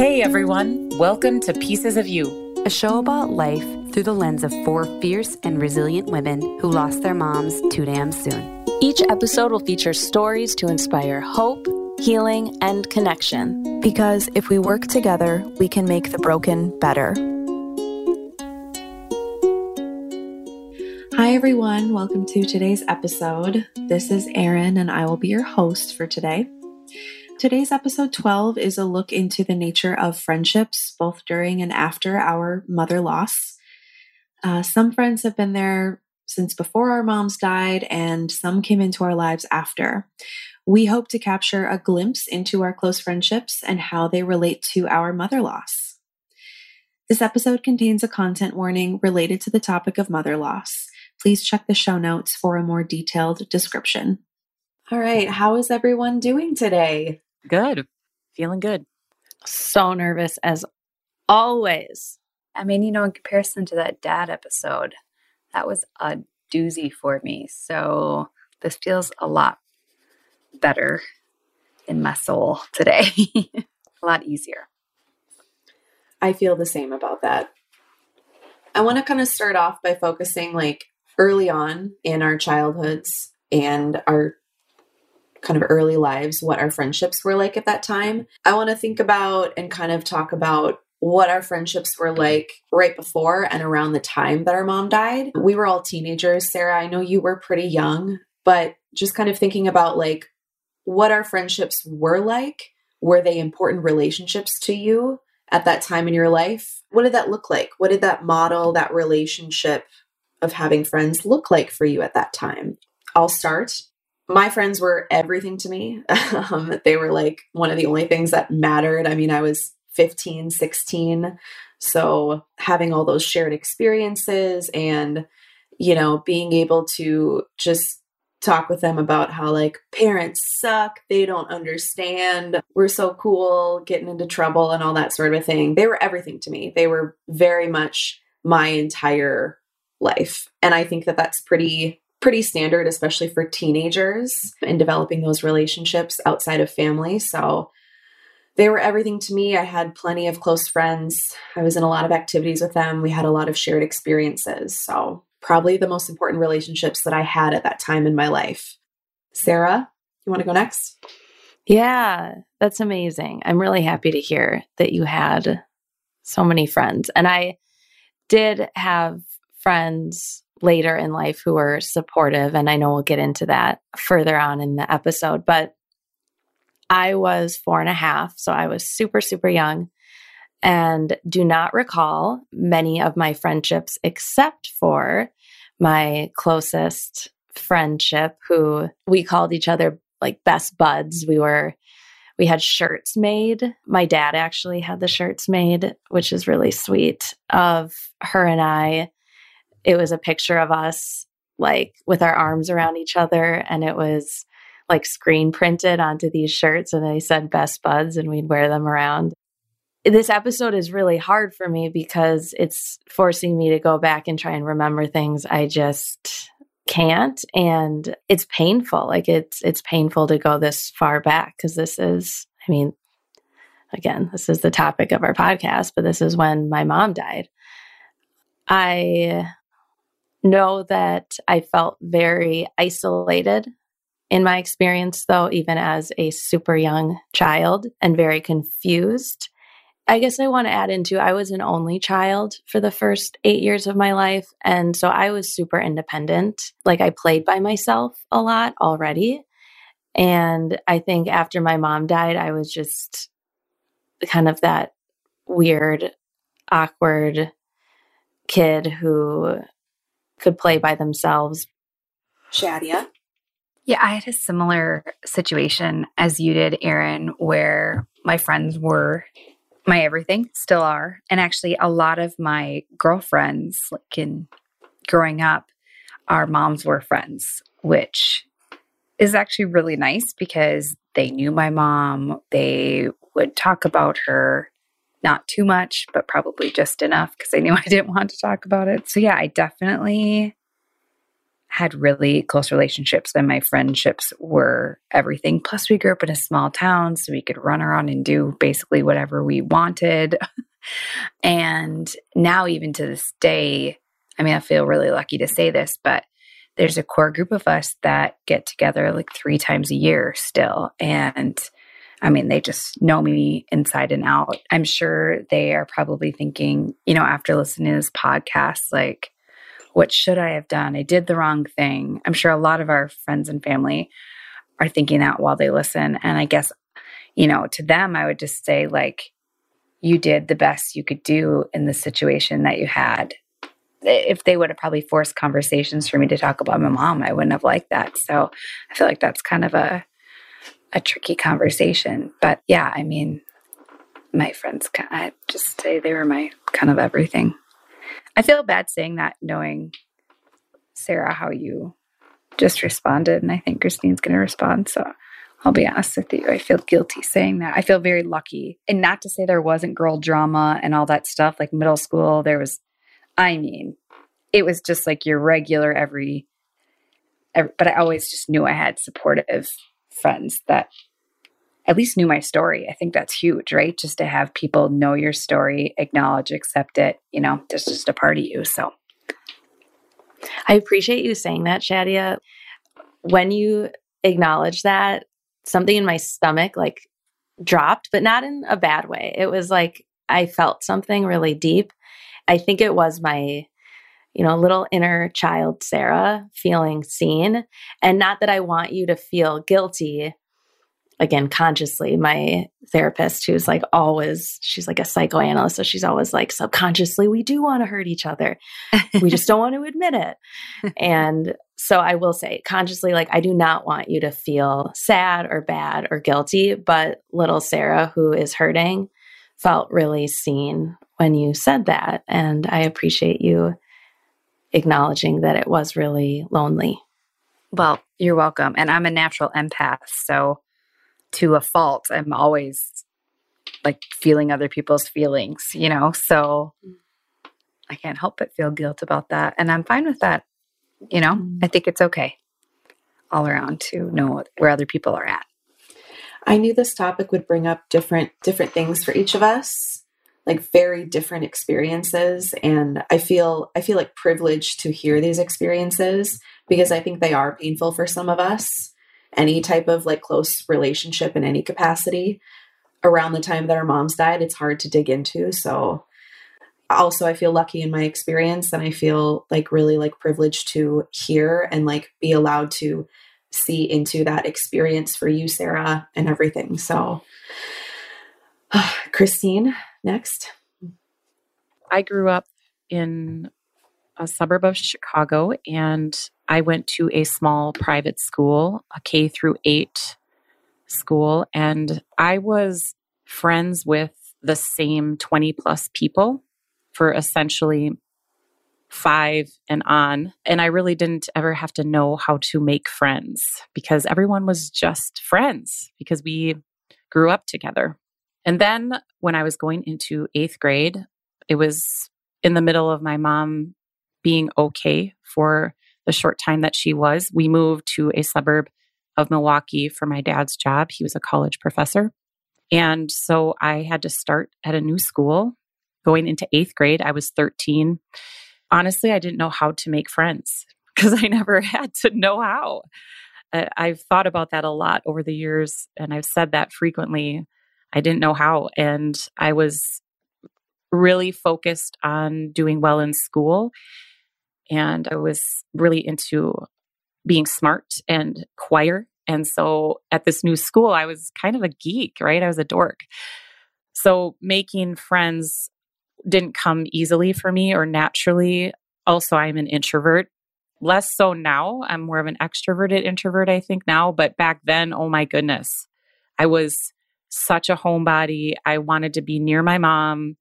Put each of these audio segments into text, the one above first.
Hey everyone, welcome to Pieces of You, a show about life through the lens of four fierce and resilient women who lost their moms too damn soon. Each episode will feature stories to inspire hope, healing, and connection. Because if we work together, we can make the broken better. Hi, everyone. Welcome to today's episode. This is Erin, and I will be your host for today. Today's episode 12 is a look into the nature of friendships, both during and after our mother loss. Uh, some friends have been there since before our moms died, and some came into our lives after. We hope to capture a glimpse into our close friendships and how they relate to our mother loss. This episode contains a content warning related to the topic of mother loss. Please check the show notes for a more detailed description. All right, how is everyone doing today? Good. Feeling good. So nervous as always. I mean, you know, in comparison to that dad episode, that was a doozy for me. So this feels a lot better in my soul today. a lot easier. I feel the same about that. I want to kind of start off by focusing like early on in our childhoods and our kind of early lives, what our friendships were like at that time. I want to think about and kind of talk about what our friendships were like right before and around the time that our mom died. We were all teenagers. Sarah, I know you were pretty young, but just kind of thinking about like what our friendships were like. Were they important relationships to you at that time in your life? What did that look like? What did that model, that relationship of having friends look like for you at that time? I'll start my friends were everything to me. um, they were like one of the only things that mattered. I mean, I was 15, 16. So having all those shared experiences and, you know, being able to just talk with them about how like parents suck, they don't understand, we're so cool, getting into trouble and all that sort of thing. They were everything to me. They were very much my entire life. And I think that that's pretty pretty standard, especially for teenagers and developing those relationships outside of family. So they were everything to me. I had plenty of close friends. I was in a lot of activities with them. We had a lot of shared experiences. So, probably the most important relationships that I had at that time in my life. Sarah, you want to go next? Yeah, that's amazing. I'm really happy to hear that you had so many friends. And I did have friends later in life who were supportive. And I know we'll get into that further on in the episode. But I was four and a half. So I was super, super young and do not recall many of my friendships except for my closest friendship, who we called each other like best buds. We were. We had shirts made. My dad actually had the shirts made, which is really sweet of her and I it was a picture of us like with our arms around each other and it was like screen printed onto these shirts and they said best buds and we'd wear them around. This episode is really hard for me because it's forcing me to go back and try and remember things I just can't and it's painful. Like it's it's painful to go this far back because this is I mean again, this is the topic of our podcast, but this is when my mom died. I know that I felt very isolated in my experience, though, even as a super young child and very confused. I guess I want to add into I was an only child for the first eight years of my life. And so I was super independent. Like I played by myself a lot already. And I think after my mom died, I was just kind of that weird, awkward kid who could play by themselves. Shadia? Yeah, I had a similar situation as you did, Erin, where my friends were my everything, still are. And actually, a lot of my girlfriends, like in growing up, our moms were friends, which is actually really nice because they knew my mom. They would talk about her not too much, but probably just enough because I knew I didn't want to talk about it. So, yeah, I definitely had really close relationships and my friendships were everything. Plus, we grew up in a small town, so we could run around and do basically whatever we wanted. and now, even to this day, I mean, I feel really lucky to say this, but there's a core group of us that get together like three times a year still. And I mean, they just know me inside and out. I'm sure they are probably thinking, you know, after listening to this podcast, like, what should I have done? I did the wrong thing. I'm sure a lot of our friends and family are thinking that while they listen. And I guess, you know, to them, I would just say, like, you did the best you could do in the situation that you had. If they would have probably forced conversations for me to talk about my mom, I wouldn't have liked that. So I feel like that's kind of a a tricky conversation. But yeah, I mean, my friends, I just say they were my kind of everything. I feel bad saying that, knowing Sarah, how you just responded. And I think Christine's going to respond. So I'll be honest with you. I feel guilty saying that. I feel very lucky. And not to say there wasn't girl drama and all that stuff, like middle school, there was, I mean, it was just like your regular every, every but I always just knew I had supportive friends that at least knew my story. I think that's huge, right? Just to have people know your story, acknowledge, accept it, you know, just just a part of you. So I appreciate you saying that, Shadia. When you acknowledge that, something in my stomach like dropped, but not in a bad way. It was like I felt something really deep. I think it was my you know, little inner child Sarah feeling seen. And not that I want you to feel guilty. Again, consciously, my therapist, who's like always, she's like a psychoanalyst. So she's always like, subconsciously, we do want to hurt each other. we just don't want to admit it. And so I will say, consciously, like, I do not want you to feel sad or bad or guilty. But little Sarah, who is hurting, felt really seen when you said that. And I appreciate you acknowledging that it was really lonely. Well, you're welcome. And I'm a natural empath. So, to a fault, I'm always like feeling other people's feelings, you know? So, I can't help but feel guilt about that. And I'm fine with that. You know, mm-hmm. I think it's okay all around to know where other people are at. I knew this topic would bring up different different things for each of us like very different experiences. And i feel i feel like privileged to hear these experiences because i think they are painful for some of us. Any type of like close relationship in any capacity around the time that our moms died it's hard to dig into. So also i feel lucky in my experience and i feel like really like privileged to hear and like be allowed to see into that experience for you sarah and everything. So christine next? I grew up in a suburb of Chicago and I went to a small private school, a K through 8 school and I was friends with the same 20 plus people for essentially 5 and on and I really didn't ever have to know how to make friends because everyone was just friends because we grew up together. And then when I was going into eighth grade, it was in the middle of my mom being okay for the short time that she was. We moved to a suburb of Milwaukee for my dad's job. He was a college professor. And so I had to start at a new school going into eighth grade. I was 13. Honestly, I didn't know how to make friends because I never had to know how. I've thought about that a lot over the years, and I've said that frequently I didn't know how. And I was really focused on doing well in school. And I was really into being smart and choir. And so at this new school, I was kind of a geek, right? I was a dork. So making friends didn't come easily for me or naturally. Also, I'm an introvert. Less so now. I'm more of an extroverted introvert, I think now. But back then, oh my goodness, I was such a homebody. I wanted to be near my mom.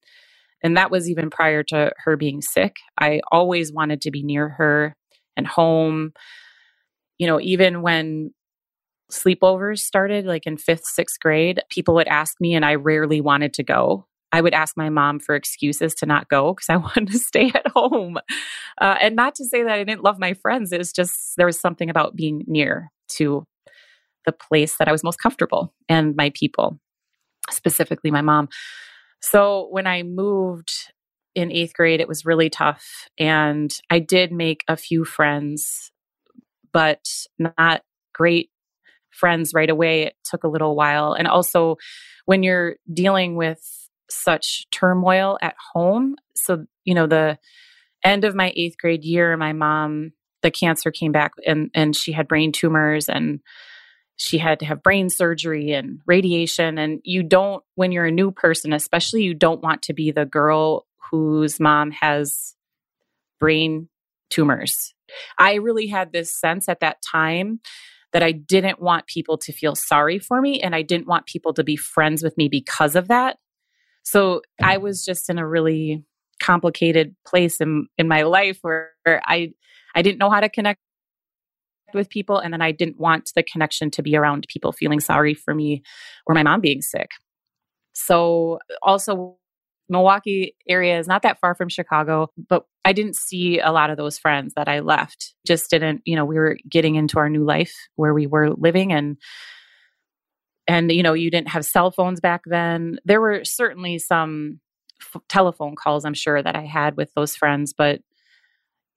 And that was even prior to her being sick. I always wanted to be near her and home. You know, even when sleepovers started, like in fifth, sixth grade, people would ask me, and I rarely wanted to go. I, would ask my mom for excuses to not go because I wanted to stay at home. Uh, and not to say that I didn't love my friends, it was just there was something about being near to the place that I was most comfortable and my people, specifically my mom. So when I moved in eighth grade, it was really tough. And I did make a few friends, but not great friends right away. It took a little while. And also, when you're dealing with such turmoil at home, so, you know, the end of my eighth grade year, my mom, the cancer came back and, and she had brain tumors and she had to have brain surgery and radiation. And you don't, when you're a new person, especially, you don't want to be the girl whose mom has brain tumors. I really had this sense at that time that I didn't want people to feel sorry for me and I didn't want people to be friends with me because of that. So I was just in a really complicated place in in my life where I I didn't know how to connect with people and then I didn't want the connection to be around people feeling sorry for me or my mom being sick. So also Milwaukee area is not that far from Chicago, but I didn't see a lot of those friends that I left. Just didn't, you know, we were getting into our new life where we were living and and you know, you didn't have cell phones back then. There were certainly some f- telephone calls I'm sure that I had with those friends, but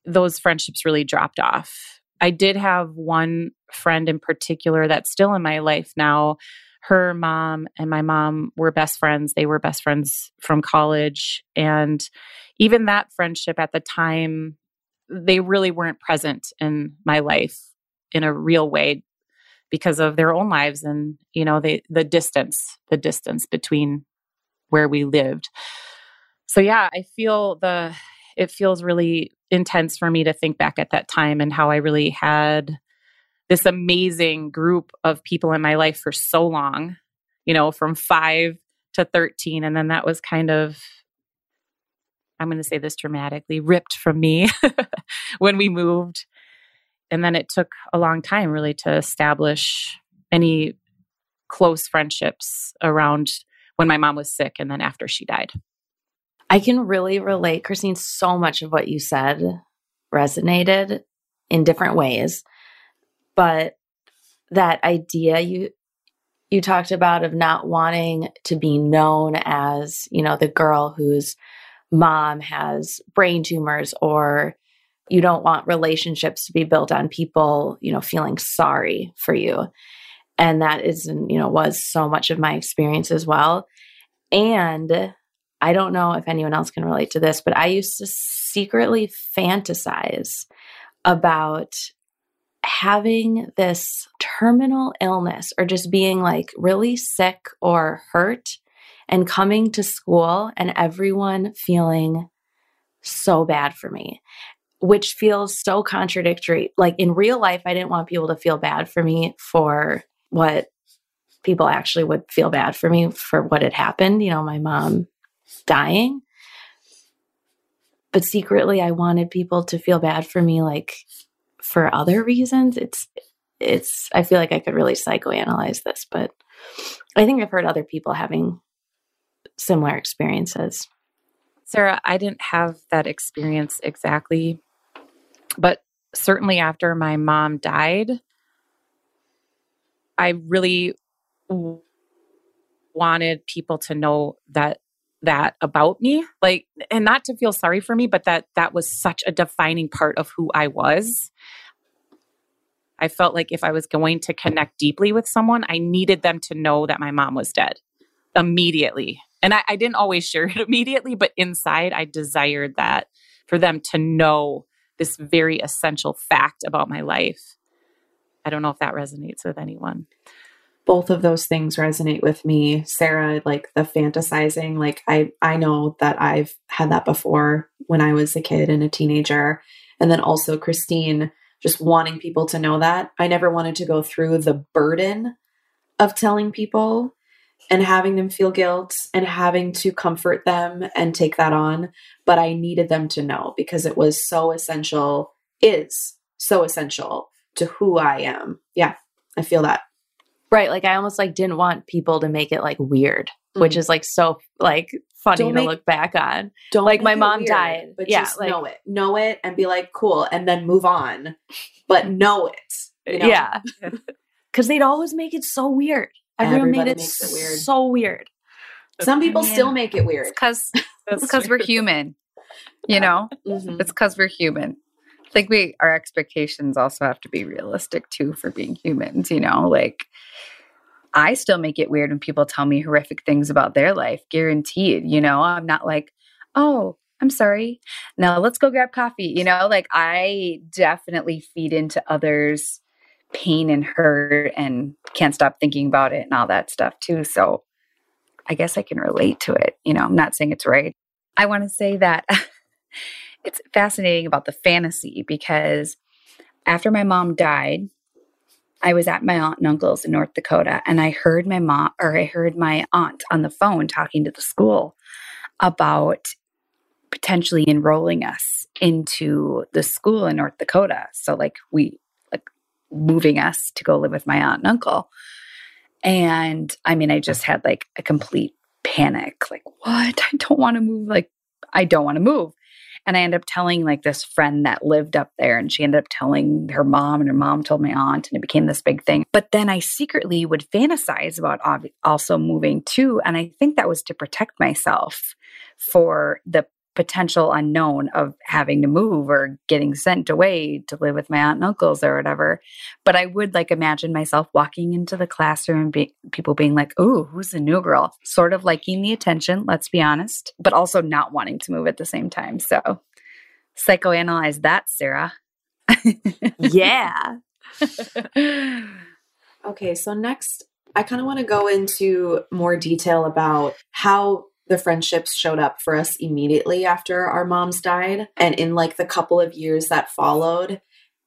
those friendships really dropped off. I did have one friend in particular that's still in my life now her mom and my mom were best friends. They were best friends from college. And even that friendship at the time, they really weren't present in my life in a real way because of their own lives and you know they the distance the distance between where we lived so yeah i feel the it feels really intense for me to think back at that time and how i really had this amazing group of people in my life for so long, you know, from five to 13. And then that was kind of, I'm going to say this dramatically, ripped from me when we moved. And then it took a long time really to establish any close friendships around when my mom was sick and then after she died. I can really relate, Christine. So much of what you said resonated in different ways but that idea you you talked about of not wanting to be known as you know the girl whose mom has brain tumors or you don't want relationships to be built on people you know feeling sorry for you and that is you know was so much of my experience as well and i don't know if anyone else can relate to this but i used to secretly fantasize about having this terminal illness or just being like really sick or hurt and coming to school and everyone feeling so bad for me, which feels so contradictory. Like in real life, I didn't want people to feel bad for me for what people actually would feel bad for me for what had happened, you know, my mom dying. But secretly, I wanted people to feel bad for me, like for other reasons it's it's i feel like i could really psychoanalyze this but i think i've heard other people having similar experiences sarah i didn't have that experience exactly but certainly after my mom died i really wanted people to know that that about me like and not to feel sorry for me but that that was such a defining part of who i was. I felt like if i was going to connect deeply with someone i needed them to know that my mom was dead immediately. And I, I didn't always share it immediately but inside i desired that for them to know this very essential fact about my life. I don't know if that resonates with anyone both of those things resonate with me. Sarah like the fantasizing like i i know that i've had that before when i was a kid and a teenager. And then also christine just wanting people to know that. I never wanted to go through the burden of telling people and having them feel guilt and having to comfort them and take that on. But i needed them to know because it was so essential is so essential to who i am. Yeah i feel that Right. Like I almost like didn't want people to make it like weird, which Mhm. is like so like funny Don't to make- look back on. Don't Like, make my mom weird, died. but Yeah, just like- know it, know it, and be like, cool, and then move on. But know it. you know? Yeah. Cause they'd always make it so weird. Everyone made Everybody it, makes it weird. so weird. Some people mean, still make it weird. Because because we're human, you know. Mhm. It's because we're human. I think we our expectations also have to be realistic too for being humans. You know, like I still make it weird when people tell me horrific things about their life. Guaranteed. You know, I'm not like, oh. I'm sorry. Now let's go grab coffee. You know, like I definitely feed into others' pain and hurt and can't stop thinking about it and all that stuff too. So I guess I can relate to it. You know, I'm not saying it's right. I want to say that it's fascinating about the fantasy because after my mom died, I was at my aunt and uncle's in North Dakota and I heard my mom or I heard my aunt on the phone talking to the school about potentially enrolling us into the school in North Dakota. So like we like moving us to go live with my aunt and uncle. And I mean, I just had like a complete panic. Like, what? I don't want to move. Like, I don't want to move. And I ended up telling like this friend that lived up there, and she ended up telling her mom, and her mom told my aunt, and it became this big thing. But then I secretly would fantasize about ob- also moving too. And I think that was to protect myself for the potential unknown of having to move or getting sent away to live with my aunt and uncles or whatever. But I would like imagine myself walking into the classroom and be, people being like, "Oh, who's the new girl?" Sort of liking the attention, let's be honest, but also not wanting to move at the same time. So psychoanalyze that, Sarah. Yeah. Okay, so next, I kind of want to go into more detail about how the friendships showed up for us immediately after our moms died and in like the couple of years that followed.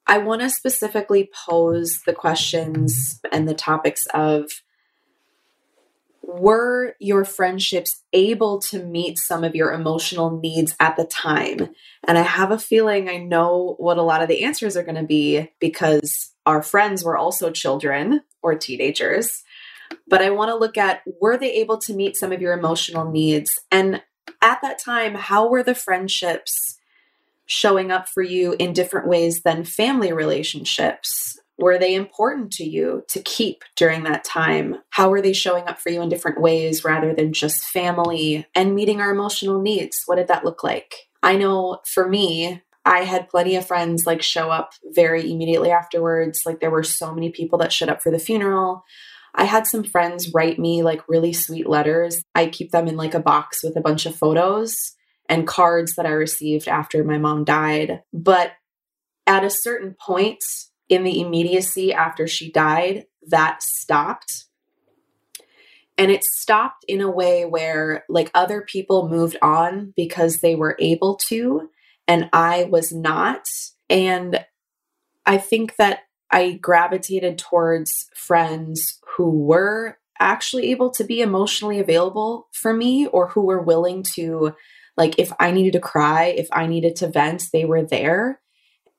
I want to specifically pose the questions and the topics of were your friendships able to meet some of your emotional needs at the time? And I have a feeling I know what a lot of the answers are going to be because our friends were also children or teenagers. But I want to look at were they able to meet some of your emotional needs? And at that time, how were the friendships showing up for you in different ways than family relationships? Were they important to you to keep during that time? How were they showing up for you in different ways rather than just family and meeting our emotional needs? What did that look like? I know for me, I had plenty of friends like show up very immediately afterwards. Like there were so many people that showed up for the funeral. I had some friends write me like really sweet letters. I keep them in like a box with a bunch of photos and cards that I received after my mom died. But at a certain point in the immediacy after she died, that stopped. And it stopped in a way where like other people moved on because they were able to, and I was not. And I think that I gravitated towards friends who were actually able to be emotionally available for me or who were willing to like if I needed to cry, if I needed to vent, they were there.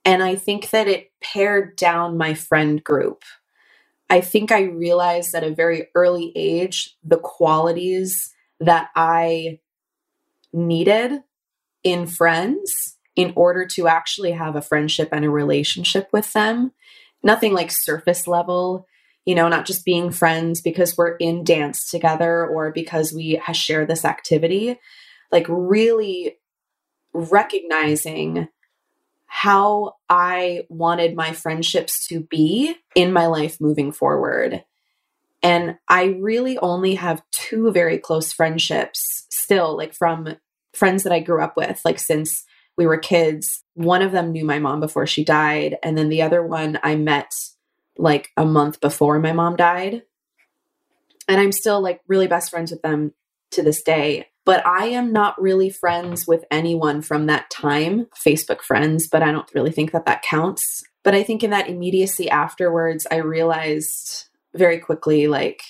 And I think that it pared down my friend group. I think I realized at a very early age the qualities that I needed in friends in order to actually have a friendship and a relationship with them. Nothing like surface level, you know, not just being friends because we're in dance together or because we share this activity. Like, really recognizing how I wanted my friendships to be in my life moving forward. And I really only have two very close friendships still, like from friends that I grew up with, like since we were kids. One of them knew my mom before she died. And then the other one I met like a month before my mom died. And I'm still like really best friends with them to this day. But I am not really friends with anyone from that time, Facebook friends, but I don't really think that that counts. But I think in that immediacy afterwards, I realized very quickly like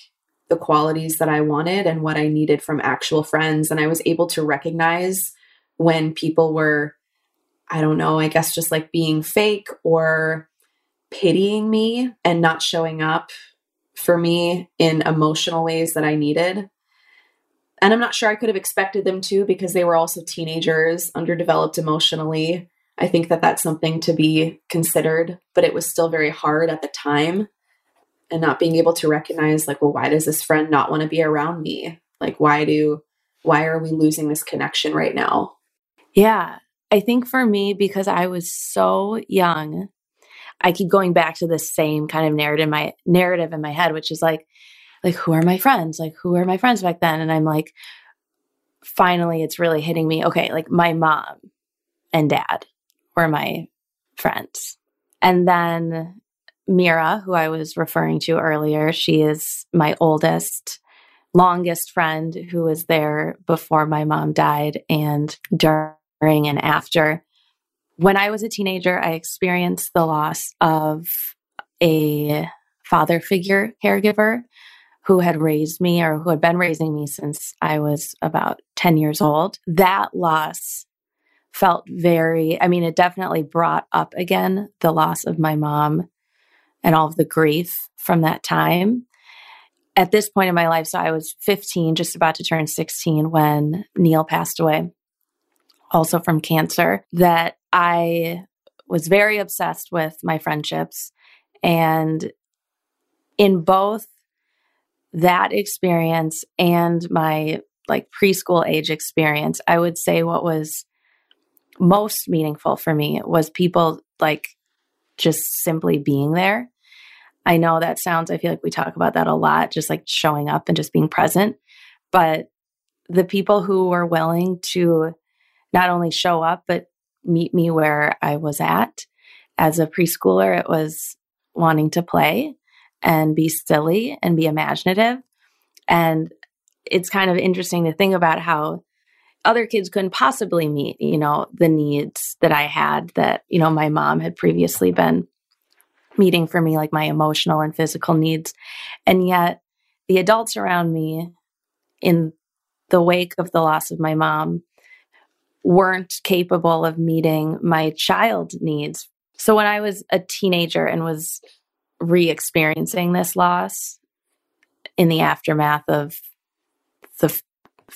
the qualities that I wanted and what I needed from actual friends. And I was able to recognize when people were, I don't know, I guess just like being fake or pitying me and not showing up for me in emotional ways that I needed. And I'm not sure I could have expected them to because they were also teenagers, underdeveloped emotionally. I think that that's something to be considered, but it was still very hard at the time. And not being able to recognize, like, well, why does this friend not want to be around me? Like, why do, why are we losing this connection right now? Yeah. I think for me, because I was so young, I keep going back to the same kind of narrative in my narrative in my head, which is like, like who are my friends? Like who are my friends back then? And I'm like, finally, it's really hitting me. Okay, like my mom and dad were my friends, and then Mira, who I was referring to earlier, she is my oldest, longest friend who was there before my mom died and during and after. When I was a teenager, I experienced the loss of a father figure caregiver who had raised me or who had been raising me since I was about 10 years old. That loss felt very, I mean, it definitely brought up again the loss of my mom and all of the grief from that time. At this point in my life, so I was 15, just about to turn 16 when Neil passed away, also from cancer, that I was very obsessed with my friendships. And in both that experience and my like preschool age experience, I would say what was most meaningful for me was people like just simply being there. I know that sounds, I feel like we talk about that a lot, just like showing up and just being present. But the people who were willing to not only show up, but meet me where I was at. As a preschooler, it was wanting to play and be silly and be imaginative. And it's kind of interesting to think about how other kids couldn't possibly meet, you know, the needs that I had that, you know, my mom had previously been meeting for me, like my emotional and physical needs. And yet the adults around me in the wake of the loss of my mom weren't capable of meeting my child needs. So when I was a teenager and was re experiencing this loss in the aftermath of the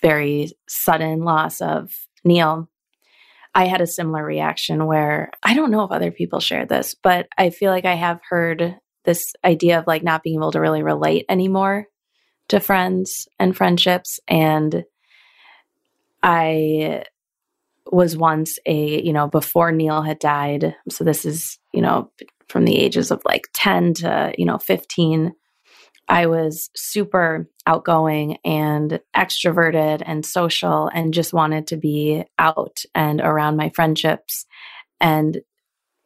very sudden loss of Neil, I had a similar reaction where I don't know if other people share this, but I feel like I have heard this idea of like not being able to really relate anymore to friends and friendships. And I was once a, you know, before Neil had died. So this is, you know, from the ages of like 10 to, you know, 15. I was super outgoing and extroverted and social and just wanted to be out and around my friendships. And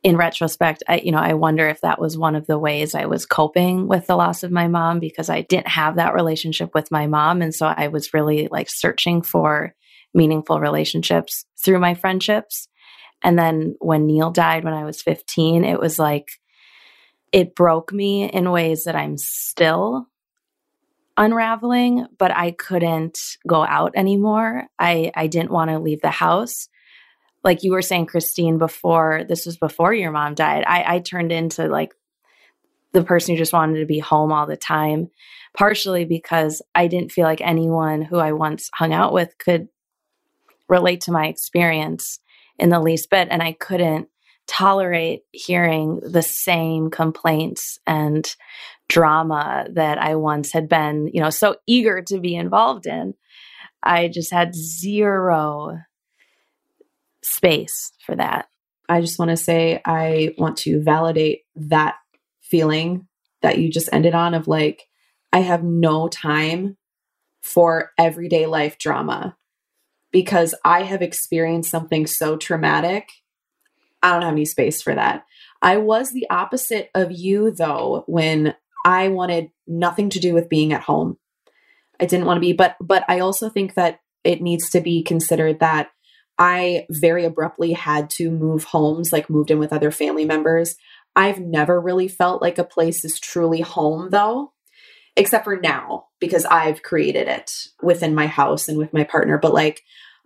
in retrospect, I, you know, I wonder if that was one of the ways I was coping with the loss of my mom because I didn't have that relationship with my mom. And so I was really like searching for meaningful relationships through my friendships. And then when Neil died when I was 15, it was like it broke me in ways that I'm still unraveling, but I couldn't go out anymore. I, I didn't want to leave the house. Like you were saying, Christine, before this was before your mom died, I, I turned into like the person who just wanted to be home all the time, partially because I didn't feel like anyone who I once hung out with could relate to my experience in the least bit. And I couldn't tolerate hearing the same complaints and drama that I once had been, you know, so eager to be involved in. I just had zero space for that. I just want to say I want to validate that feeling that you just ended on of like, I have no time for everyday life drama because I have experienced something so traumatic. I don't have any space for that. I was the opposite of you, though, when I wanted nothing to do with being at home. I didn't want to be, but but I also think that it needs to be considered that I very abruptly had to move homes, like moved in with other family members. I've never really felt like a place is truly home though, except for now because I've created it within my house and with my partner. But like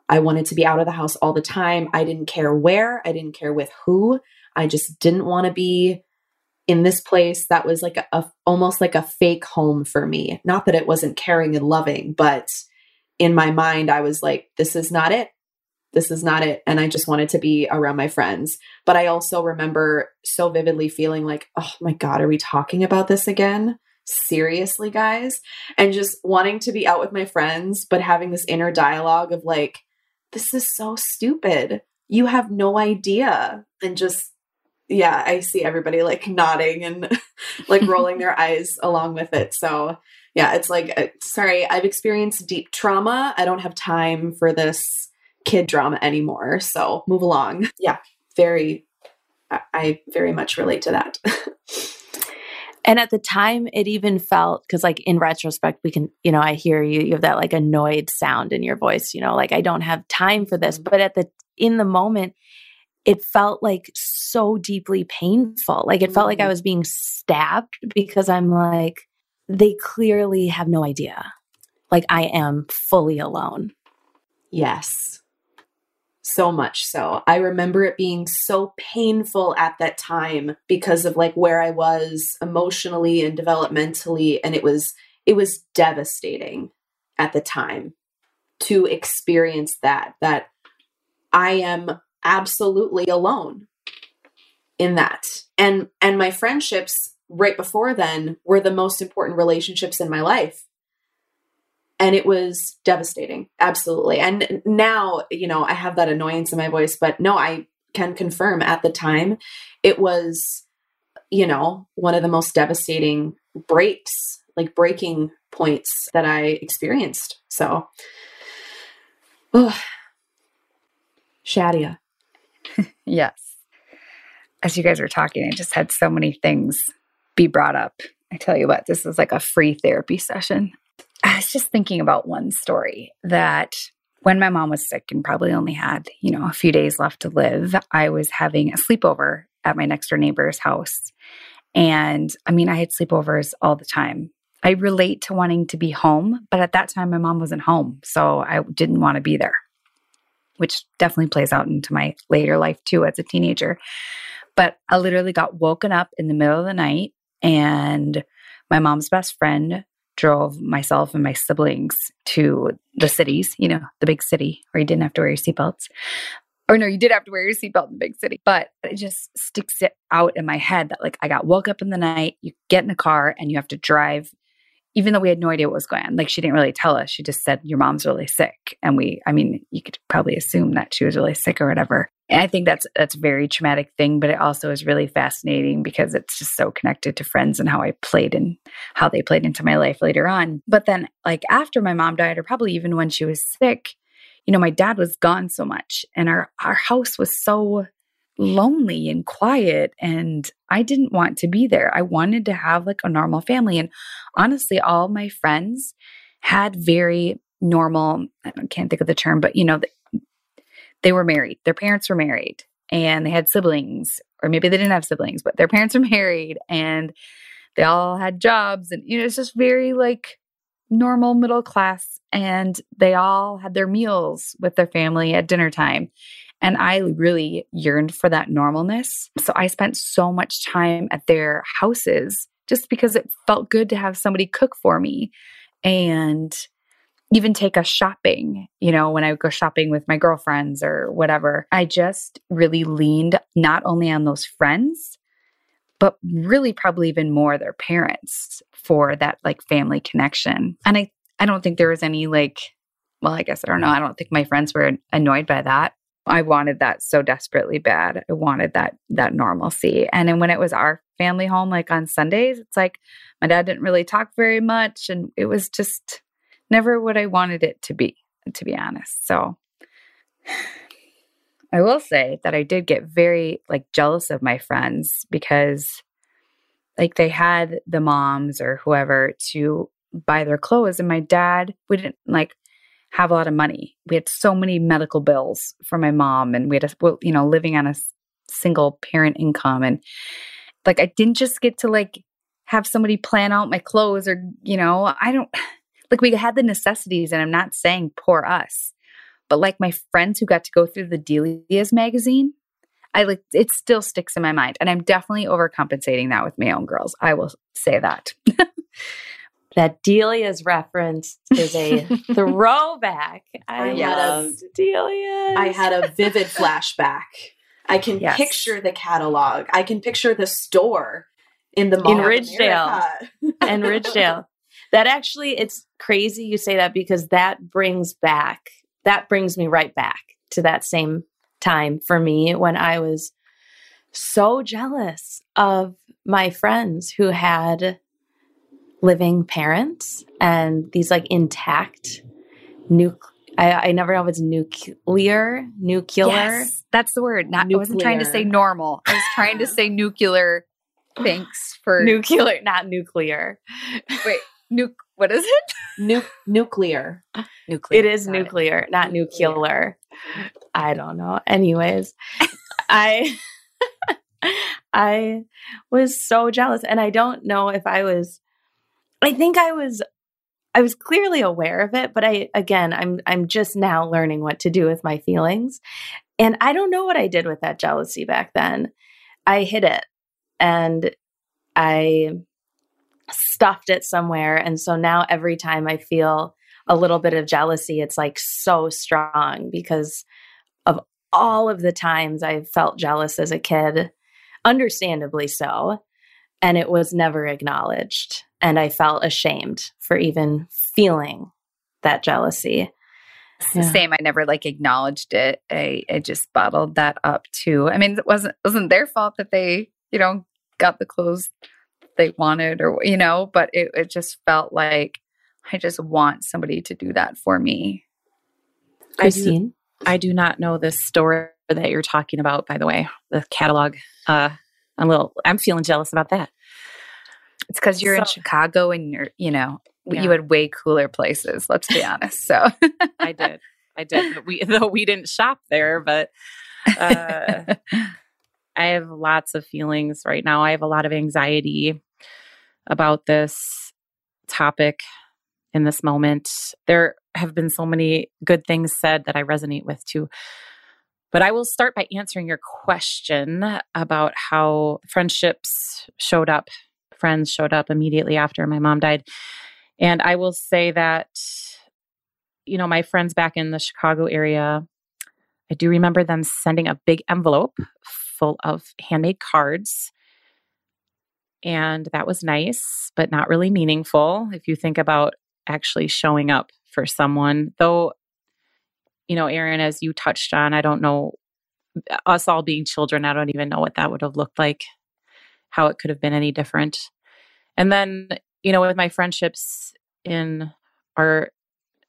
I wanted to be out of the house all the time. I didn't care where, I didn't care with who. I just didn't want to be in this place that was like a, almost like a fake home for me. Not that it wasn't caring and loving, but in my mind, I was like, this is not it. This is not it. And I just wanted to be around my friends. But I also remember so vividly feeling like, oh my God, are we talking about this again? Seriously, guys? And just wanting to be out with my friends, but having this inner dialogue of like, this is so stupid. You have no idea. And just, yeah, I see everybody like nodding and like rolling their eyes along with it. So, yeah, it's like, uh, sorry, I've experienced deep trauma. I don't have time for this kid drama anymore. So move along. Yeah, very, I very much relate to that. And at the time, it even felt, because like in retrospect, we can, you know, I hear you, you have that like annoyed sound in your voice, you know, like I don't have time for this. Mm-hmm. But at the, in the moment, it felt like so deeply painful. Like it felt like I mm-hmm. was being stabbed because I'm like, they clearly have no idea. Like I am fully alone. Yes. So much so. I remember it being so painful at that time because of like where I was emotionally and developmentally and it was it was devastating at the time to experience that that I am absolutely alone in that. And and my friendships right before then were the most important relationships in my life. And it was devastating. Absolutely. And now, you know, I have that annoyance in my voice, but no, I can confirm at the time it was, you know, one of the most devastating breaks, like breaking points that I experienced. So, oh, Shadia. yes. As you guys were talking, I just had so many things be brought up. I tell you what, this is like a free therapy session. I was just thinking about one story that when my mom was sick and probably only had, you know, a few days left to live, I was having a sleepover at my next door neighbor's house. And I mean, I had sleepovers all the time. I relate to wanting to be home, but at that time, my mom wasn't home. So I didn't want to be there, which definitely plays out into my later life too as a teenager. But I literally got woken up in the middle of the night and my mom's best friend drove myself and my siblings to the cities, you know, the big city where you didn't have to wear your seatbelts. Or no, you did have to wear your seatbelt in the big city, but it just sticks it out in my head that like I got woke up in the night, you get in the car and you have to drive even though we had no idea what was going on. Like she didn't really tell us. She just said, Your mom's really sick. And we, I mean, you could probably assume that she was really sick or whatever. And I think that's that's a very traumatic thing, but it also is really fascinating because it's just so connected to friends and how I played and how they played into my life later on. But then like after my mom died, or probably even when she was sick, you know, my dad was gone so much and our our house was so lonely and quiet and I didn't want to be there. I wanted to have like a normal family and honestly all my friends had very normal I can't think of the term but you know they were married. Their parents were married and they had siblings or maybe they didn't have siblings but their parents were married and they all had jobs and you know it's just very like normal middle class and they all had their meals with their family at dinner time and I really yearned for that normalness. So I spent so much time at their houses just because it felt good to have somebody cook for me and even take us shopping, you know, when I would go shopping with my girlfriends or whatever. I just really leaned not only on those friends, but really probably even more their parents for that like family connection. And I I don't think there was any like well, I guess I don't know. I don't think my friends were annoyed by that. I wanted that so desperately bad. I wanted that that normalcy. And then when it was our family home, like on Sundays, it's like my dad didn't really talk very much, and it was just never what I wanted it to be, to be honest. So I will say that I did get very like jealous of my friends because like they had the moms or whoever to buy their clothes and my dad we didn't like have a lot of money. We had so many medical bills for my mom, and we had, a, you know, living on a single parent income. And like, I didn't just get to like have somebody plan out my clothes or, you know, I don't like we had the necessities. And I'm not saying poor us, but like my friends who got to go through the Delia's magazine, I like it still sticks in my mind. And I'm definitely overcompensating that with my own girls. I will say that. that Delia's reference is a throwback. I, I love loved- Delia. I had a vivid flashback. I can Yes. picture the catalog. I can picture the store in the mall In of Ridgedale. America. and Ridgedale. That actually, it's crazy you say that because that brings back, that brings me right back to that same time for me when I was so jealous of my friends who had living parents and these like intact nuc. I, I never know if it's nuclear, nuclear. Yes, that's the word. Not I wasn't trying to say normal. I was trying to say nuclear. Thanks for Nuclear, not nuclear. wait. Nuke. What is it? Nu- nuclear. Nuclear. It is Got it. nuclear, not nuclear. I don't know. Anyways, I I was so jealous and I don't know if I was I think I was I was clearly aware of it, but I again, I'm I'm just now learning what to do with my feelings. And I don't know what I did with that jealousy back then. I hid it and I stuffed it somewhere and so now every time I feel a little bit of jealousy, it's like so strong because of all of the times I felt jealous as a kid, understandably so. And it was never acknowledged. And I felt ashamed for even feeling that jealousy. It's the same. I never like acknowledged it. I, I just bottled that up too. I mean, it wasn't wasn't their fault that they, you know, got the clothes they wanted or you know, but it, it just felt like I just want somebody to do that for me. I do, Christine? I do not know this store that you're talking about, by the way, the catalog. Uh, I'm a little, I'm feeling jealous about that. It's because you're in Chicago and you're, you know, Yeah. you had way cooler places. Let's be honest. So I did. I did. But we, though we didn't shop there, but uh, I have lots of feelings right now. I have a lot of anxiety about this topic in this moment. There have been so many good things said that I resonate with too. But I will start by answering your question about how friendships showed up, friends showed up immediately after my mom died. And I will say that, you know, my friends back in the Chicago area, I do remember them sending a big envelope full of handmade cards. And that was nice, but not really meaningful if you think about actually showing up for someone. Though, you know, Aaron, as you touched on, I don't know, us all being children, I don't even know what that would have looked like, how it could have been any different. And then, you know, with my friendships in our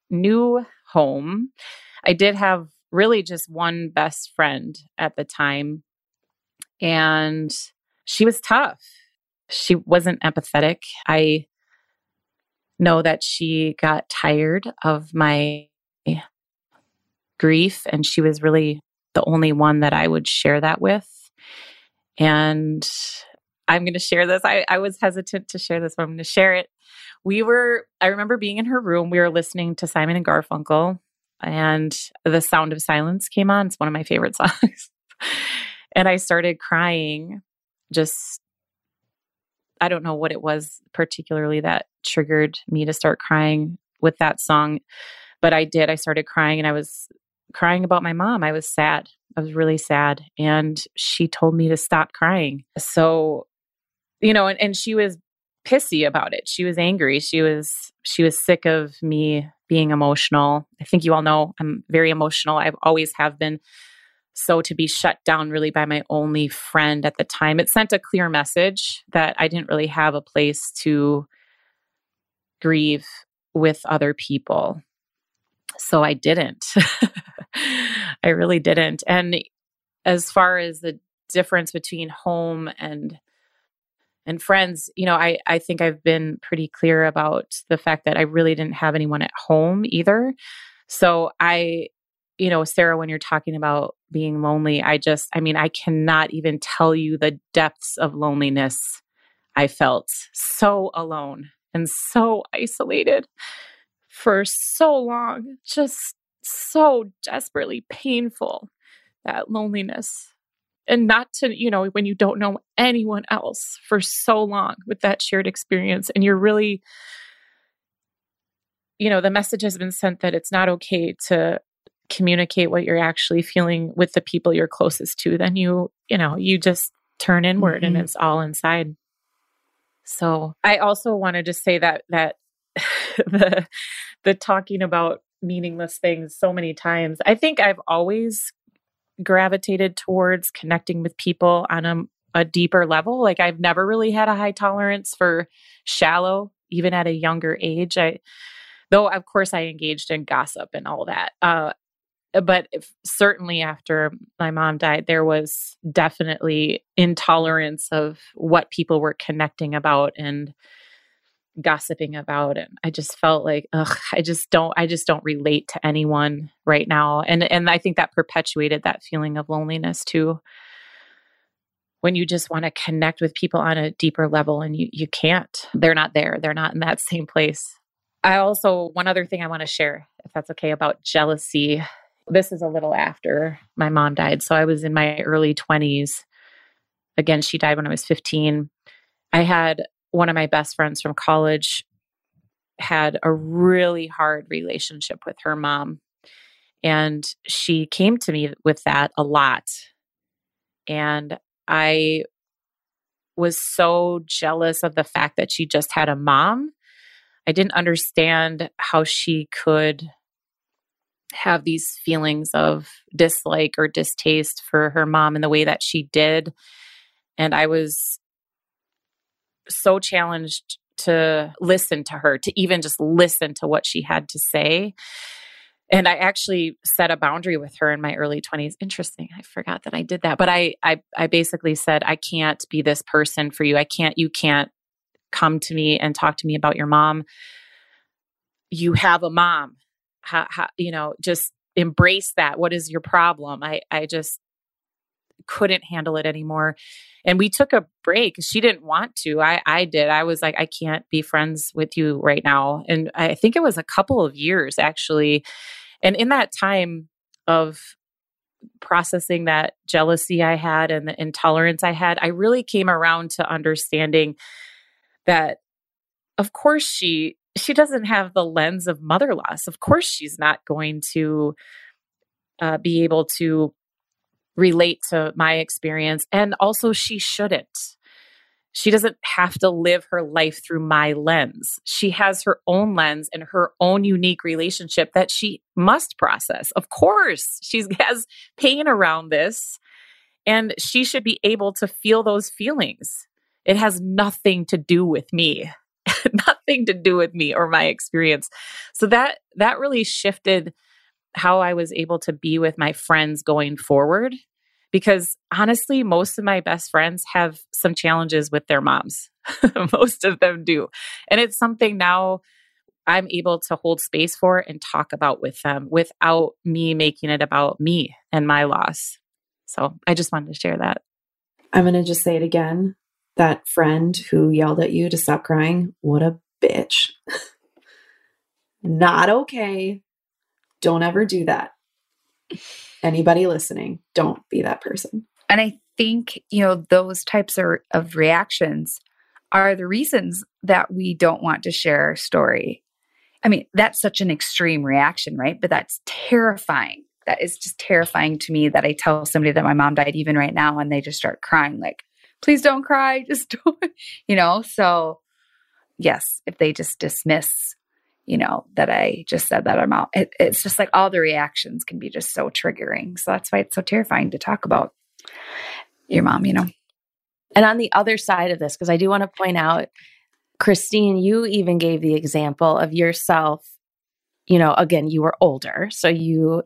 new home, I did have really just one best friend at the time. And she was tough. She wasn't empathetic. I know that she got tired of my grief, and she was really the only one that I would share that with. And I'm going to share this. I, I was hesitant to share this, but I'm going to share it. We were, I remember being in her room. We were listening to Simon and Garfunkel, and The Sound of Silence came on. It's one of my favorite songs. and I started crying. Just, I don't know what it was particularly that triggered me to start crying with that song, but I did. I started crying and I was crying about my mom. I was sad. I was really sad. And she told me to stop crying. So, you know, and, and she was pissy about it. She was angry. She was she was sick of me being emotional. I think you all know I'm very emotional. I've always have been. So to be shut down really by my only friend at the time, it sent a clear message that I didn't really have a place to grieve with other people. So I didn't. I really didn't. And as far as the difference between home and and friends, you know, I I think I've been pretty clear about the fact that I really didn't have anyone at home either. So I you know, Sarah when you're talking about being lonely, I just I mean, I cannot even tell you the depths of loneliness I felt. So alone and so isolated for so long. Just so desperately painful that loneliness and not to, you know, when you don't know anyone else for so long with that shared experience and you're really you know, the message has been sent that it's not okay to communicate what you're actually feeling with the people you're closest to, then you, you know, you just turn inward mm-hmm. and it's all inside. So I also want to just say that that the the talking about meaningless things so many times. I think I've always gravitated towards connecting with people on a, a deeper level. Like I've never really had a high tolerance for shallow, even at a younger age. I though of course I engaged in gossip and all that. Uh, but if, certainly after my mom died, there was definitely intolerance of what people were connecting about and gossiping about and i just felt like ugh i just don't i just don't relate to anyone right now. And and i think that perpetuated that feeling of loneliness too. When you just want to connect with people on a deeper level and you you can't they're not there they're not in that same place. I also one other thing i want to share if that's okay about jealousy this is a little after my mom died. So I was in my early 20s. Again, she died when I was 15. I had one of my best friends from college had a really hard relationship with her mom. And she came to me with that a lot. And I was so jealous of the fact that she just had a mom. I didn't understand how she could have these feelings of dislike or distaste for her mom in the way that she did. And I was so challenged to listen to her, to even just listen to what she had to say. And I actually set a boundary with her in my early 20s. Interesting. I forgot that I did that. But I I I basically said I can't be this person for you. I can't you can't come to me and talk to me about your mom. You have a mom how, how you know just embrace that what is your problem? I i just couldn't handle it anymore. And we took a break she didn't want to i i did i was like i can't be friends with you right now. And i think it was a couple of years actually. And in that time of processing that jealousy i had and the intolerance i had i really came around to understanding that of course she she doesn't have the lens of mother loss. Of course, she's not going to uh, be able to relate to my experience. And also, she shouldn't. She doesn't have to live her life through my lens. She has her own lens and her own unique relationship that she must process. Of course, she has pain around this, and she should be able to feel those feelings. It has nothing to do with me. nothing to do with me or my experience. So that that really shifted how I was able to be with my friends going forward because honestly most of my best friends have some challenges with their moms. most of them do. And it's something now I'm able to hold space for and talk about with them without me making it about me and my loss. So I just wanted to share that. I'm going to just say it again that friend who yelled at you to stop crying, what a bitch. Not okay. Don't ever do that. Anybody listening, don't be that person. And I think, you know, those types of, of reactions are the reasons that we don't want to share our story. I mean, that's such an extreme reaction, right? But that's terrifying. That is just terrifying to me that I tell somebody that my mom died even right now and they just start crying like, please don't cry. Just don't, you know? So, yes, if they just dismiss, you know, that I just said that I'm out, it, it's just like all the reactions can be just so triggering. So that's why it's so terrifying to talk about your mom, you know? And on the other side of this, because I do want to point out, Christine, you even gave the example of yourself. You know, again, you were older. So you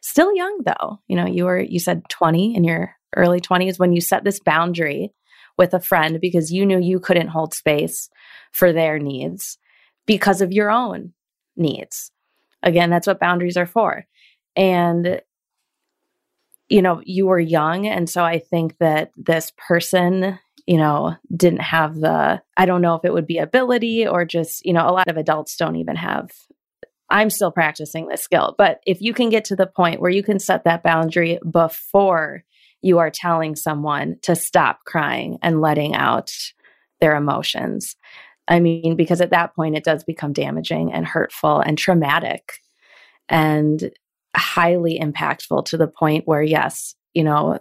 still young though. You know, you were, you said 20 in your early 20s when you set this boundary with a friend because you knew you couldn't hold space for their needs because of your own needs. Again, that's what boundaries are for. And you know, you were young and so I think that this person, you know, didn't have the I don't know if it would be ability or just, you know, a lot of adults don't even have I'm still practicing this skill, but if you can get to the point where you can set that boundary before you are telling someone to stop crying and letting out their emotions. I mean, because at that point it does become damaging and hurtful and traumatic and highly impactful to the point where, yes, you know,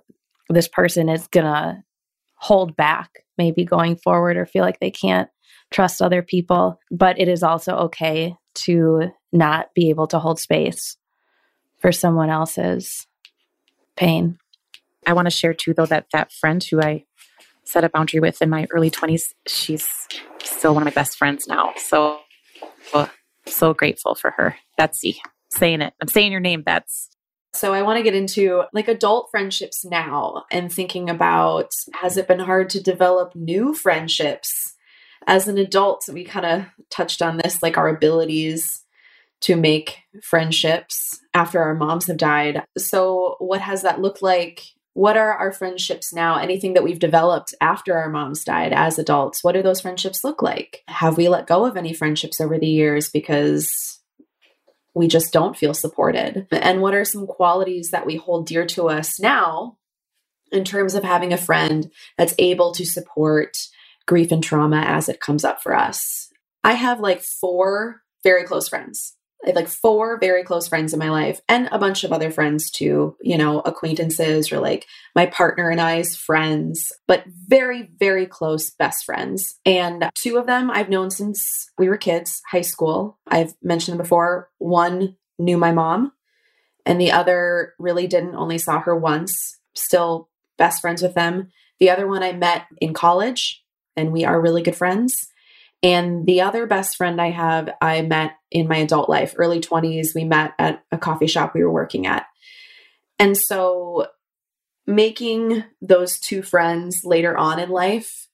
this person is going to hold back maybe going forward or feel like they can't trust other people. But it is also okay to not be able to hold space for someone else's pain. I want to share too, though, that that friend who I set a boundary with in my early 20s, she's still one of my best friends now. So, so grateful for her. Betsy, saying it. I'm saying your name, Bets. So I want to get into like adult friendships now and thinking about has it been hard to develop new friendships as an adult? We kind of touched on this, like our abilities to make friendships after our moms have died. So, what has that looked like? What are our friendships now? Anything that we've developed after our moms died as adults? What do those friendships look like? Have we let go of any friendships over the years because we just don't feel supported? And what are some qualities that we hold dear to us now in terms of having a friend that's able to support grief and trauma as it comes up for us? I have like four very close friends I have like four very close friends in my life and a bunch of other friends too, you know, acquaintances or like my partner and I's friends, but very, very close best friends. And two of them I've known since we were kids, high school. I've mentioned them before. One knew my mom, and the other really didn't, only saw her once, still best friends with them. The other one I met in college, and we are really good friends. And the other best friend I have, I met in my adult life, early 20s. We met at a coffee shop we were working at. And so making those two friends later on in life,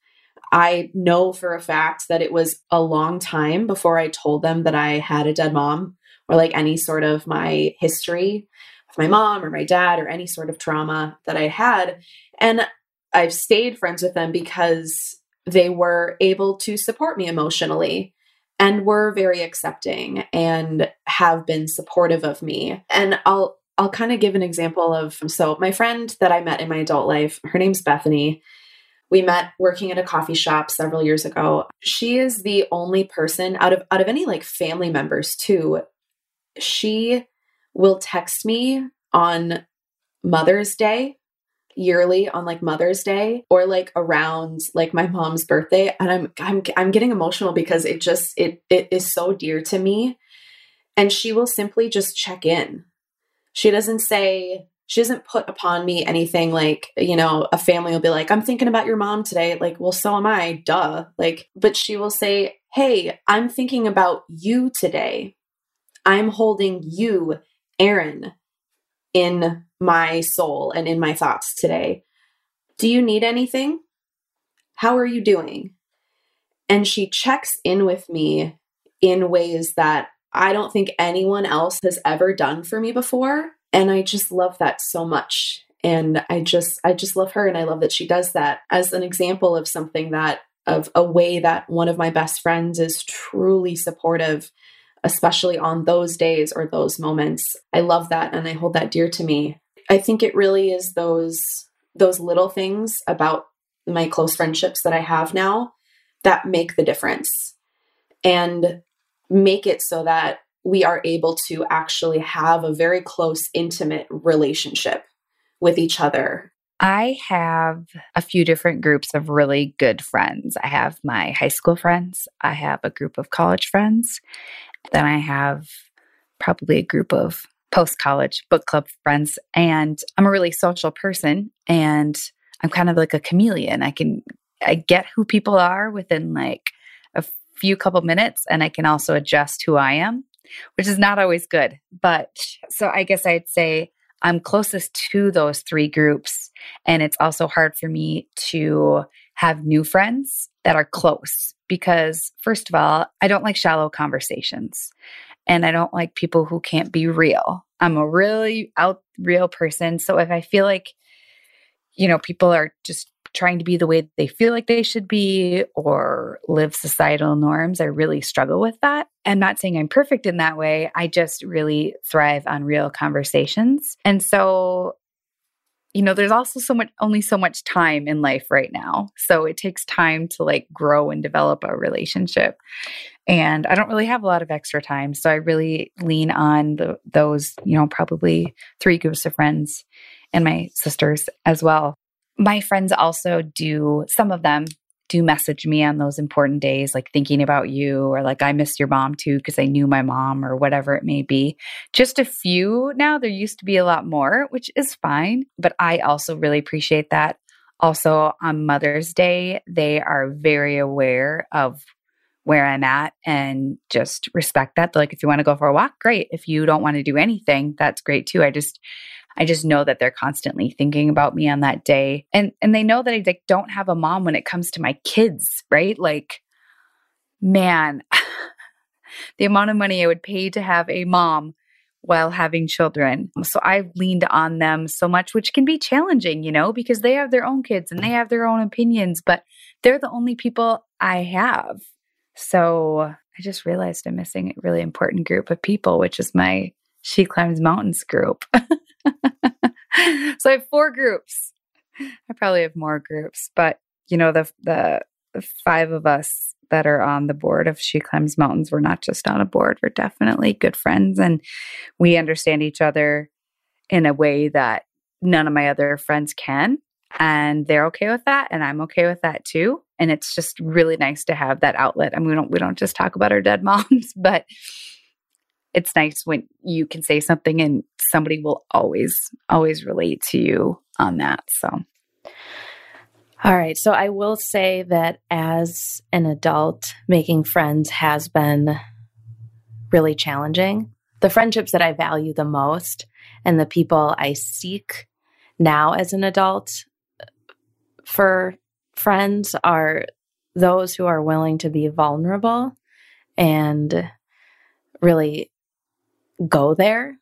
I know for a fact that it was a long time before I told them that I had a dead mom or like any sort of my history with my mom or my dad or any sort of trauma that I had. And I've stayed friends with them because they were able to support me emotionally and were very accepting and have been supportive of me. And I'll I'll kind of give an example of so my friend that I met in my adult life, her name's Bethany. We met working at a coffee shop several years ago. She is the only person out of out of any like family members too. She will text me on Mother's Day yearly on like Mother's Day or like around like my mom's birthday and I'm I'm I'm getting emotional because it just it it is so dear to me and she will simply just check in. She doesn't say she doesn't put upon me anything like, you know, a family will be like, I'm thinking about your mom today. Like, well, so am I, duh. Like, but she will say, Hey, I'm thinking about you today. I'm holding you, Erin, in my soul and in my thoughts today. Do you need anything? How are you doing? And she checks in with me in ways that I don't think anyone else has ever done for me before. And I just love that so much. And I just, I just love her. And I love that she does that as an example of something that, of a way that one of my best friends is truly supportive especially on those days or those moments. I love that and I hold that dear to me. I think it really is those those little things about my close friendships that I have now that make the difference and make it so that we are able to actually have a very close intimate relationship with each other I have a few different groups of really good friends. I have my high school friends, I have a group of college friends, then I have probably a group of post college book club friends. And I'm a really social person and I'm kind of like a chameleon. I can, I get who people are within like a few couple minutes and I can also adjust who I am, which is not always good. But so I guess I'd say I'm closest to those three groups. And it's also hard for me to have new friends that are close because, first of all, I don't like shallow conversations and I don't like people who can't be real. I'm a really out real person. So if I feel like, you know, people are just trying to be the way they feel like they should be or live societal norms, I really struggle with that. I'm not saying I'm perfect in that way. I just really thrive on real conversations. And so you know, there's also so much, only so much time in life right now. So it takes time to like grow and develop a relationship. And I don't really have a lot of extra time. So I really lean on the, those, you know, probably three groups of friends and my sisters as well. My friends also do, some of them do message me on those important days, like thinking about you, or like I miss your mom too, because I knew my mom, or whatever it may be. Just a few now. There used to be a lot more, which is fine. But I also really appreciate that. Also, on Mother's Day, they are very aware of where I'm at and just respect that. Like, if you want to go for a walk, great. If you don't want to do anything, that's great too. I just, I just know that they're constantly thinking about me on that day. And and they know that I like, don't have a mom when it comes to my kids, right? Like man, the amount of money I would pay to have a mom while having children. So I've leaned on them so much, which can be challenging, you know, because they have their own kids and they have their own opinions, but they're the only people I have. So I just realized I'm missing a really important group of people, which is my She Climbs Mountains group. so I have four groups. I probably have more groups, but you know, the, the, five of us that are on the board of She Climbs Mountains, we're not just on a board, we're definitely good friends and we understand each other in a way that none of my other friends can. And they're okay with that. And I'm okay with that too. And it's just really nice to have that outlet. I mean, we don't we don't just talk about our dead moms, but it's nice when you can say something and somebody will always, always relate to you on that. So, all right. So, I will say that as an adult, making friends has been really challenging. The friendships that I value the most and the people I seek now as an adult uh, for friends are those who are willing to be vulnerable and really go there,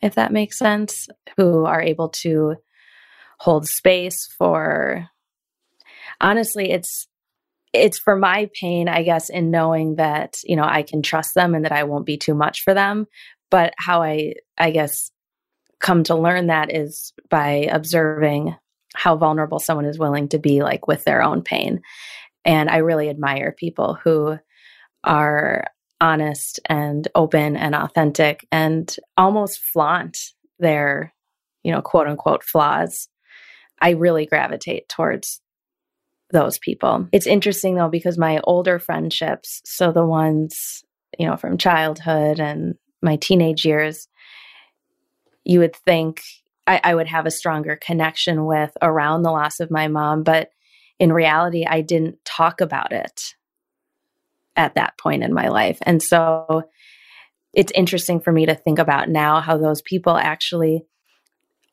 if that makes sense, who are able to hold space for honestly it's it's for my pain i guess in knowing that you know i can trust them and that i won't be too much for them. But how i i guess come to learn that is by observing how vulnerable someone is willing to be like with their own pain. And i really admire people who are honest and open and authentic and almost flaunt their, you know, quote unquote flaws, I really gravitate towards those people. It's interesting though, because my older friendships, so the ones, you know, from childhood and my teenage years, you would think I, I would have a stronger connection with around the loss of my mom. But in reality, I didn't talk about it at that point in my life. And so it's interesting for me to think about now how those people actually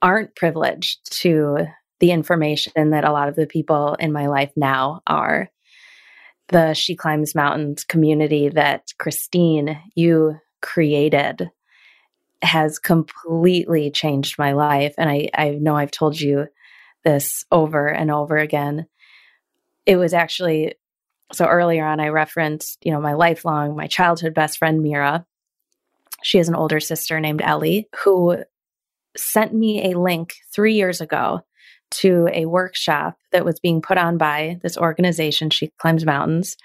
aren't privileged to the information that a lot of the people in my life now are. The She Climbs Mountains community that Christine, you created, has completely changed my life. And I, I know I've told you this over and over again. It was actually so earlier on, I referenced, you know, my lifelong, my childhood best friend, Mira. She has an older sister named Ellie who sent me a link three years ago to a workshop that was being put on by this organization, She Climbs Mountains.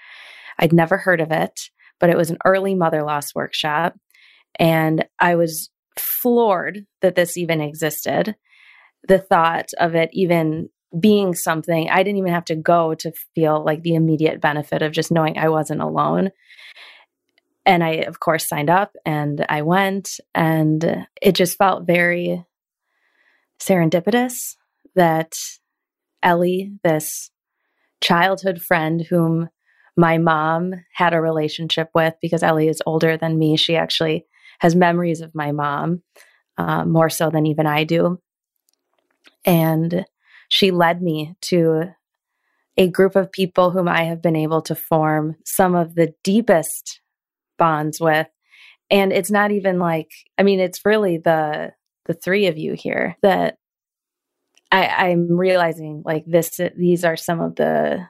I'd never heard of it, but it was an early mother loss workshop. And I was floored that this even existed. The thought of it even being something I didn't even have to go to feel like the immediate benefit of just knowing I wasn't alone. And I, of course, signed up and I went, and it just felt very serendipitous that Ellie, this childhood friend whom my mom had a relationship with, because Ellie is older than me, she actually has memories of my mom uh, more so than even I do. And she led me to a group of people whom I have been able to form some of the deepest bonds with. And it's not even like, I mean, it's really the the three of you here that I, I'm realizing like this these are some of the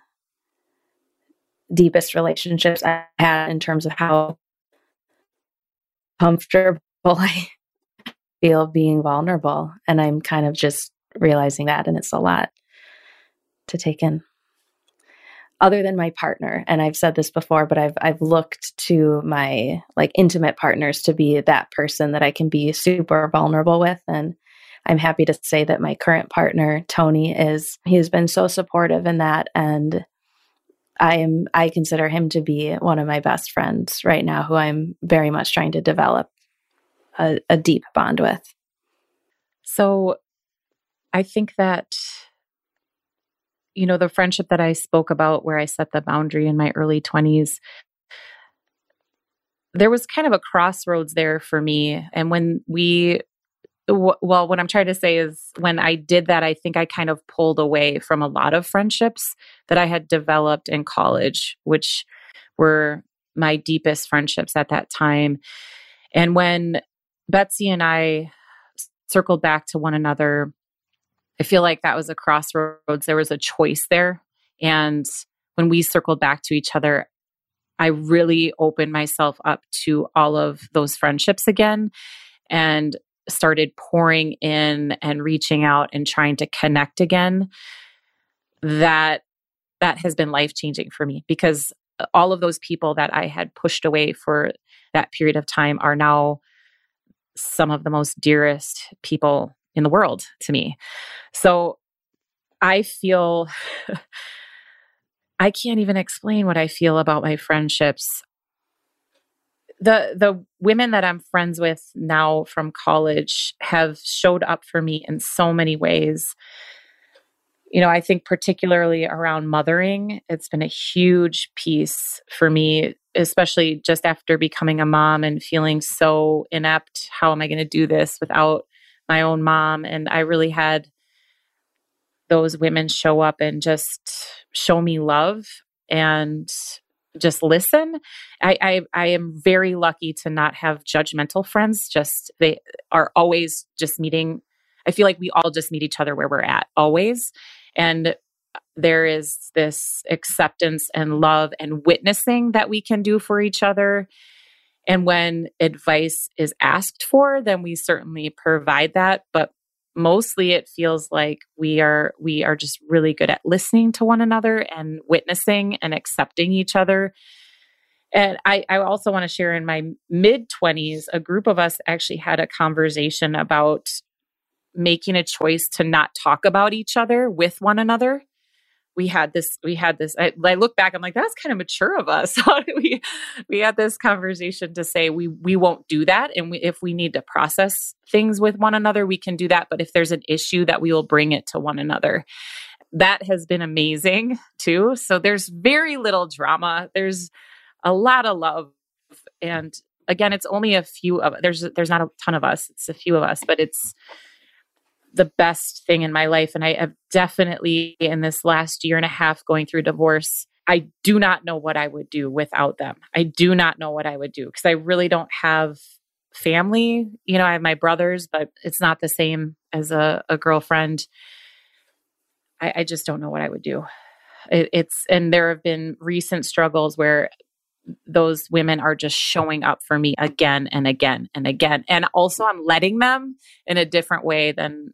deepest relationships I had in terms of how comfortable I feel being vulnerable. And I'm kind of just realizing that. And it's a lot to take in. Other than my partner, and I've said this before, but I've I've looked to my like intimate partners to be that person that I can be super vulnerable with. And I'm happy to say that my current partner, Tony, is he has been so supportive in that and I am I consider him to be one of my best friends right now who I'm very much trying to develop a, a deep bond with. So I think that, you know, the friendship that I spoke about where I set the boundary in my early 20s, there was kind of a crossroads there for me. And when we, well, what I'm trying to say is when I did that, I think I kind of pulled away from a lot of friendships that I had developed in college, which were my deepest friendships at that time. And when Betsy and I circled back to one another, I feel like that was a crossroads. There was a choice there. And when we circled back to each other, I really opened myself up to all of those friendships again and started pouring in and reaching out and trying to connect again. That that has been life changing for me because all of those people that I had pushed away for that period of time are now some of the most dearest people in the world to me. So I feel I can't even explain what I feel about my friendships. The the women that I'm friends with now from college have showed up for me in so many ways. You know, I think particularly around mothering, it's been a huge piece for me especially just after becoming a mom and feeling so inept. How am I going to do this without my own mom? And I really had those women show up and just show me love and just listen. I, I, I am very lucky to not have judgmental friends. Just they are always just meeting. I feel like we all just meet each other where we're at always. And there is this acceptance and love and witnessing that we can do for each other. And when advice is asked for, then we certainly provide that. But mostly it feels like we are we are just really good at listening to one another and witnessing and accepting each other and I, I also want to share in my mid 20s a group of us actually had a conversation about making a choice to not talk about each other with one another we had this we had this I, I, look back i'm like that's kind of mature of us. We we had this conversation to say we we won't do that and we, if we need to process things with one another we can do that but if there's an issue that we will bring it to one another. That has been amazing too. So there's very little drama there's a lot of love and again it's only a few of there's there's not a ton of us it's a few of us but it's the best thing in my life. And I have definitely, in this last year and a half going through divorce, I do not know what I would do without them. I do not know what I would do because I really don't have family. You know, I have my brothers, but it's not the same as a, a girlfriend. I, I, just don't know what I would do. It, it's, and there have been recent struggles where those women are just showing up for me again and again and again. And also, I'm letting them in a different way than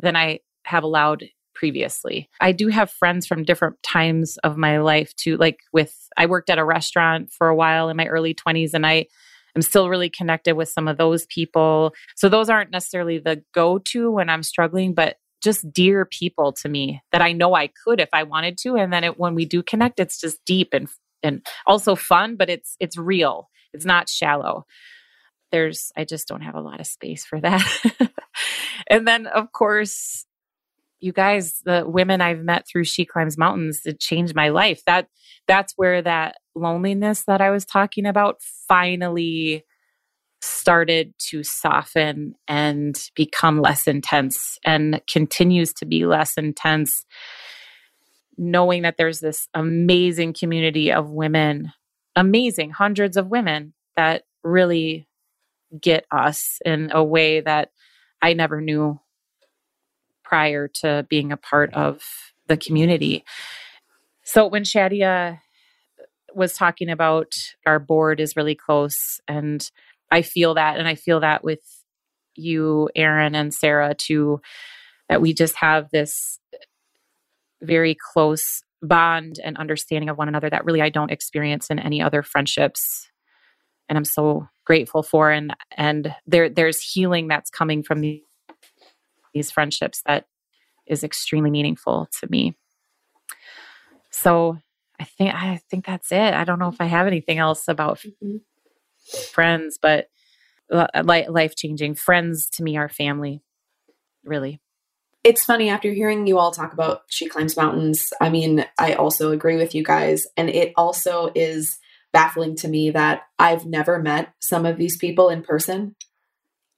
than I have allowed previously. I do have friends from different times of my life too. Like with, I worked at a restaurant for a while in my early 20s and I am still really connected with some of those people. So those aren't necessarily the go to when I'm struggling, but just dear people to me that I know I could if I wanted to. And then it, when we do connect, it's just deep and, and also fun, but it's, it's real. It's not shallow there's I just don't have a lot of space for that. and then of course you guys the women I've met through She Climbs Mountains it changed my life. That that's where that loneliness that I was talking about finally started to soften and become less intense and continues to be less intense knowing that there's this amazing community of women amazing hundreds of women that really get us in a way that I never knew prior to being a part of the community. So when Shadia was talking about our board is really close, and I feel that, and I feel that with you, Aaron, and Sarah too. that we just have this very close bond and understanding of one another that really I don't experience in any other friendships. And I'm so grateful for and and there there's healing that's coming from the, these friendships that is extremely meaningful to me. So I think I think that's it. I don't know if I have anything else about mm-hmm. friends, but life changing friends to me are family, really it's funny after hearing you all talk about She Climbs Mountains. I mean, I also agree with you guys. And it also is baffling to me that I've never met some of these people in person.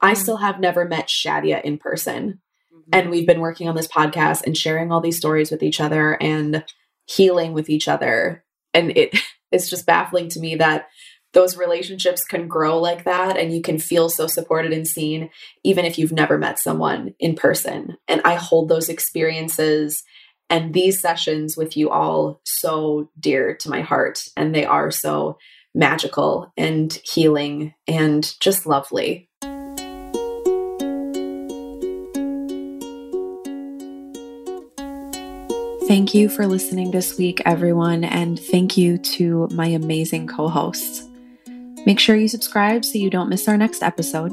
I mm-hmm. still have never met Shadia in person. Mm-hmm. And we've been working on this podcast and sharing all these stories with each other and healing with each other. And it it's just baffling to me that those relationships can grow like that and you can feel so supported and seen even if you've never met someone in person and i hold those experiences and these sessions with you all so dear to my heart and they are so magical and healing and just lovely Thank you for listening this week, everyone, and thank you to my amazing co hosts. Make sure you subscribe so you don't miss our next episode.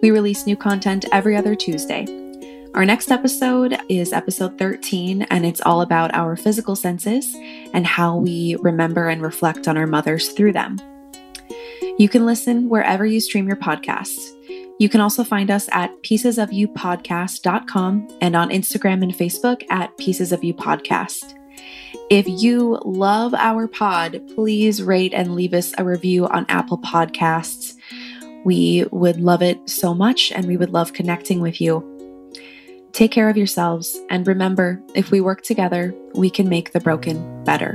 We release new content every other Tuesday. Our next episode is episode 13, and it's all about our physical senses and how we remember and reflect on our mothers through them. You can listen wherever you stream your podcasts. You can also find us at piecesofyoupodcast.com and on Instagram and Facebook at Pieces of You Podcast. If you love our pod, please rate and leave us a review on Apple Podcasts. We would love it so much and we would love connecting with you. Take care of yourselves and remember if we work together, we can make the broken better.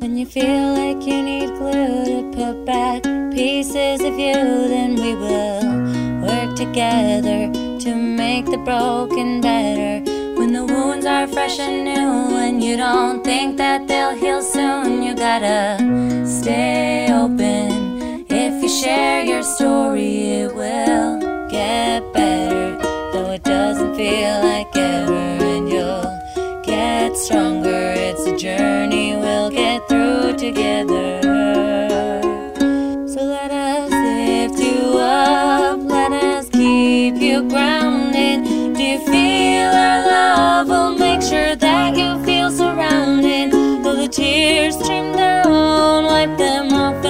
When you feel like you need glue to put back pieces of you, then we will work together to make the broken better. When the wounds are fresh and new, and you don't think that they'll heal soon, you gotta stay open. Share your story, it will get better. Though it doesn't feel like ever, and you'll get stronger. It's a journey we'll get through together. So let us lift you up, let us keep you grounded. Do you feel our love We'll make sure that you feel surrounded? Though the tears stream down, wipe them off